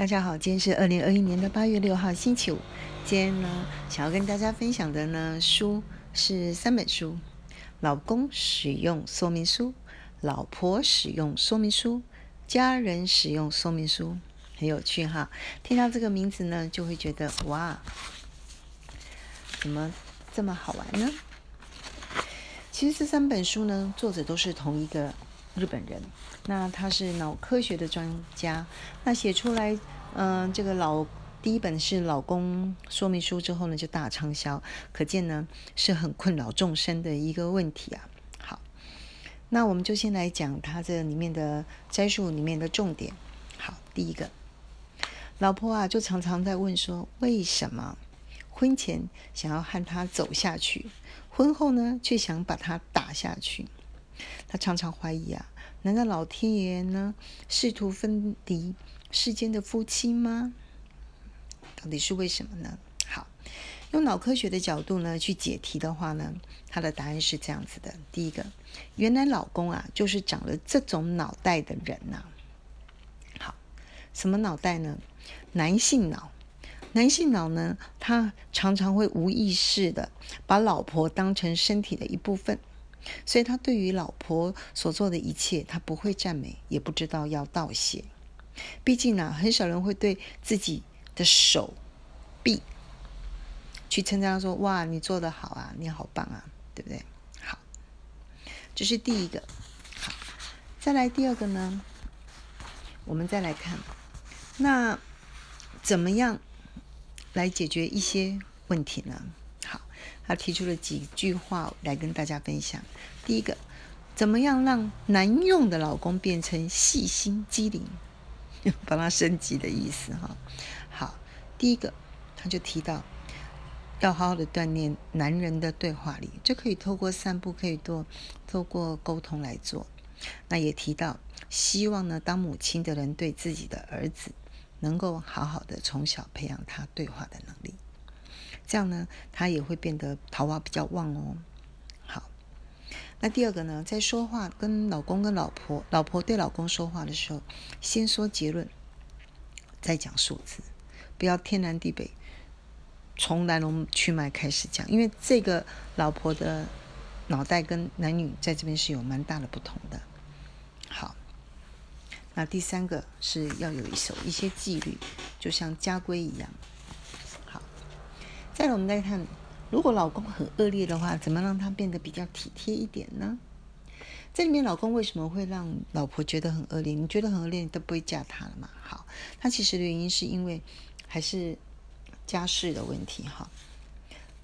大家好，今天是二零二一年的八月六号，星期五。今天呢，想要跟大家分享的呢，书是三本书：老公使用说明书、老婆使用说明书、家人使用说明书，很有趣哈。听到这个名字呢，就会觉得哇，怎么这么好玩呢？其实这三本书呢，作者都是同一个。日本人，那他是脑科学的专家，那写出来，嗯，这个老第一本是老公说明书之后呢，就大畅销，可见呢是很困扰众生的一个问题啊。好，那我们就先来讲他这里面的摘述里面的重点。好，第一个，老婆啊，就常常在问说，为什么婚前想要和他走下去，婚后呢却想把他打下去？他常常怀疑啊，难道老天爷呢试图分离世间的夫妻吗？到底是为什么呢？好，用脑科学的角度呢去解题的话呢，他的答案是这样子的：第一个，原来老公啊就是长了这种脑袋的人呐。好，什么脑袋呢？男性脑。男性脑呢，他常常会无意识的把老婆当成身体的一部分。所以他对于老婆所做的一切，他不会赞美，也不知道要道谢。毕竟呢，很少人会对自己的手臂去称赞说：“哇，你做的好啊，你好棒啊，对不对？”好，这是第一个。好，再来第二个呢？我们再来看，那怎么样来解决一些问题呢？他提出了几句话来跟大家分享。第一个，怎么样让难用的老公变成细心机灵，帮他升级的意思哈。好，第一个他就提到要好好的锻炼男人的对话力，这可以透过散步，可以多透过沟通来做。那也提到希望呢，当母亲的人对自己的儿子能够好好的从小培养他对话的能力。这样呢，他也会变得桃花比较旺哦。好，那第二个呢，在说话跟老公跟老婆，老婆对老公说话的时候，先说结论，再讲数字，不要天南地北，从来龙去脉开始讲，因为这个老婆的脑袋跟男女在这边是有蛮大的不同的。好，那第三个是要有一手一些纪律，就像家规一样。再来，我们再看，如果老公很恶劣的话，怎么让他变得比较体贴一点呢？这里面，老公为什么会让老婆觉得很恶劣？你觉得很恶劣，你都不会嫁他了嘛？好，他其实的原因是因为还是家事的问题哈。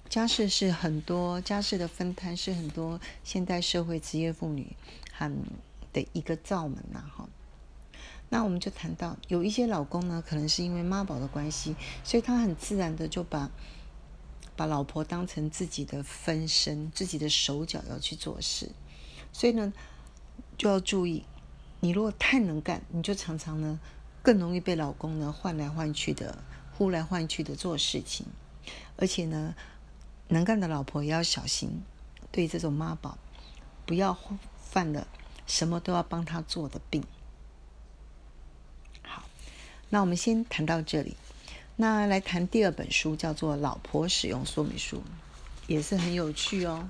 家事是很多家事的分摊，是很多现代社会职业妇女很的一个罩门呐哈。那我们就谈到，有一些老公呢，可能是因为妈宝的关系，所以他很自然的就把。把老婆当成自己的分身，自己的手脚要去做事，所以呢，就要注意，你如果太能干，你就常常呢更容易被老公呢换来换去的、呼来唤去的做事情，而且呢，能干的老婆也要小心，对这种妈宝，不要犯了什么都要帮他做的病。好，那我们先谈到这里。那来谈第二本书，叫做《老婆使用说明书》，也是很有趣哦。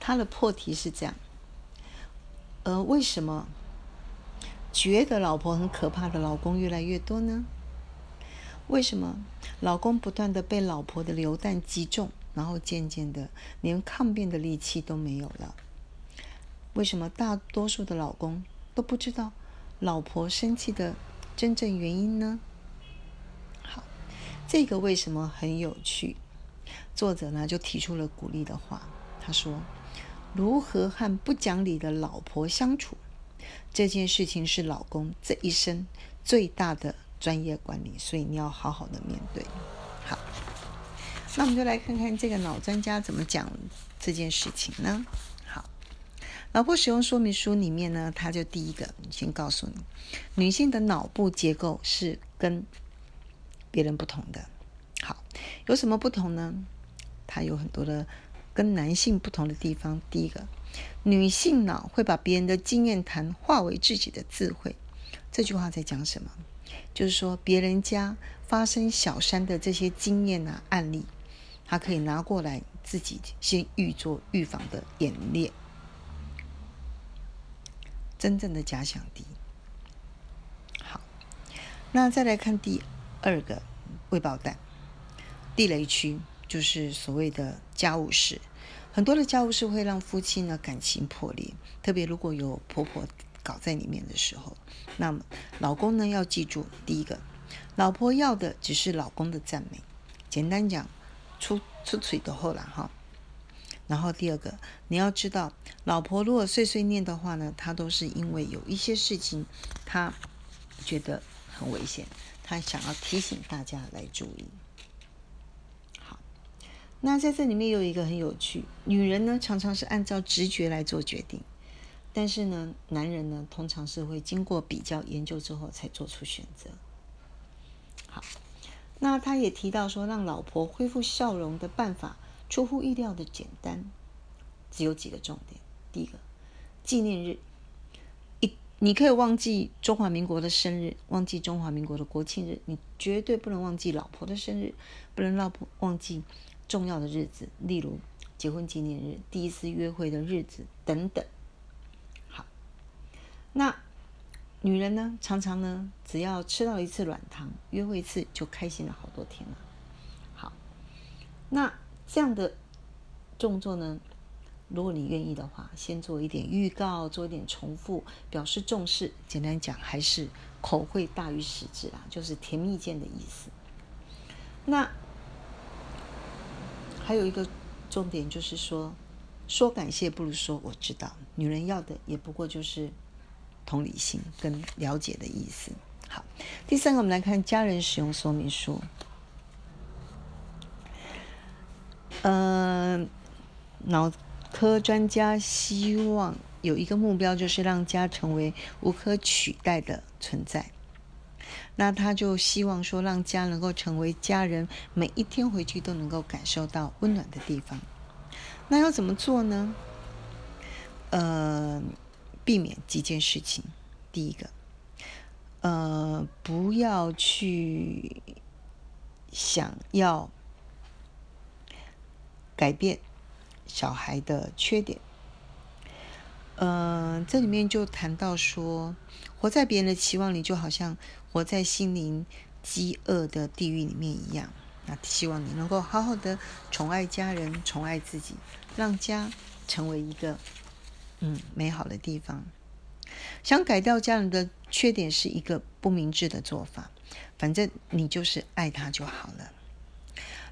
它的破题是这样：呃，为什么觉得老婆很可怕的老公越来越多呢？为什么老公不断的被老婆的流弹击中，然后渐渐的连抗辩的力气都没有了？为什么大多数的老公都不知道老婆生气的真正原因呢？这个为什么很有趣？作者呢就提出了鼓励的话，他说：“如何和不讲理的老婆相处，这件事情是老公这一生最大的专业管理，所以你要好好的面对。”好，那我们就来看看这个脑专家怎么讲这件事情呢？好，老婆使用说明书里面呢，他就第一个先告诉你，女性的脑部结构是跟。别人不同的，好，有什么不同呢？它有很多的跟男性不同的地方。第一个，女性脑会把别人的经验谈化为自己的智慧。这句话在讲什么？就是说别人家发生小三的这些经验啊案例，他可以拿过来自己先预做预防的演练。真正的假想敌。好，那再来看第二个未爆弹，地雷区就是所谓的家务事。很多的家务事会让夫妻呢感情破裂，特别如果有婆婆搞在里面的时候，那么老公呢要记住，第一个，老婆要的只是老公的赞美，简单讲，出出嘴的后了哈。然后第二个，你要知道，老婆如果碎碎念的话呢，她都是因为有一些事情，她觉得很危险，他想要提醒大家来注意。好，那在这里面有一个很有趣，女人呢常常是按照直觉来做决定，但是呢，男人呢通常是会经过比较研究之后才做出选择。好，那他也提到说，让老婆恢复笑容的办法。出乎意料的简单，只有几个重点。第一个，纪念日，你可以忘记中华民国的生日，忘记中华民国的国庆日，你绝对不能忘记老婆的生日，不能老婆忘记重要的日子，例如结婚纪念日、第一次约会的日子等等。好，那女人呢，常常呢，只要吃到一次软糖，约会一次就开心了好多天了。好，那。这样的动作呢，如果你愿意的话，先做一点预告，做一点重复，表示重视。简单讲，还是口惠大于实质啦，就是甜蜜间的意思。那还有一个重点就是说，说感谢不如说我知道。女人要的也不过就是同理心跟了解的意思。好，第三个，我们来看家人使用说明书。嗯，脑科专家希望有一个目标，就是让家成为无可取代的存在。那他就希望说，让家能够成为家人每一天回去都能够感受到温暖的地方。那要怎么做呢？呃，避免几件事情。第一个，呃，不要去想要。改变小孩的缺点，嗯，这里面就谈到说，活在别人的期望里，就好像活在心灵饥饿的地狱里面一样。那希望你能够好好的宠爱家人，宠爱自己，让家成为一个嗯美好的地方。想改掉家人的缺点是一个不明智的做法，反正你就是爱他就好了。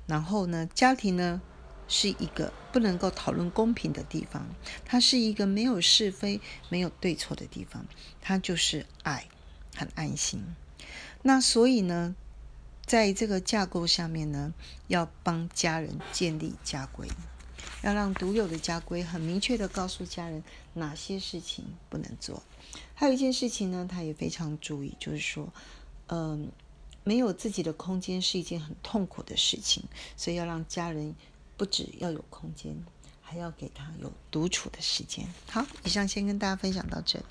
然后呢，家庭呢？是一个不能够讨论公平的地方，它是一个没有是非、没有对错的地方，它就是爱，很安心。那所以呢，在这个架构下面呢，要帮家人建立家规，要让独有的家规很明确的告诉家人哪些事情不能做。还有一件事情呢，他也非常注意，就是说，嗯，没有自己的空间是一件很痛苦的事情，所以要让家人。不止要有空间，还要给他有独处的时间。好，以上先跟大家分享到这里。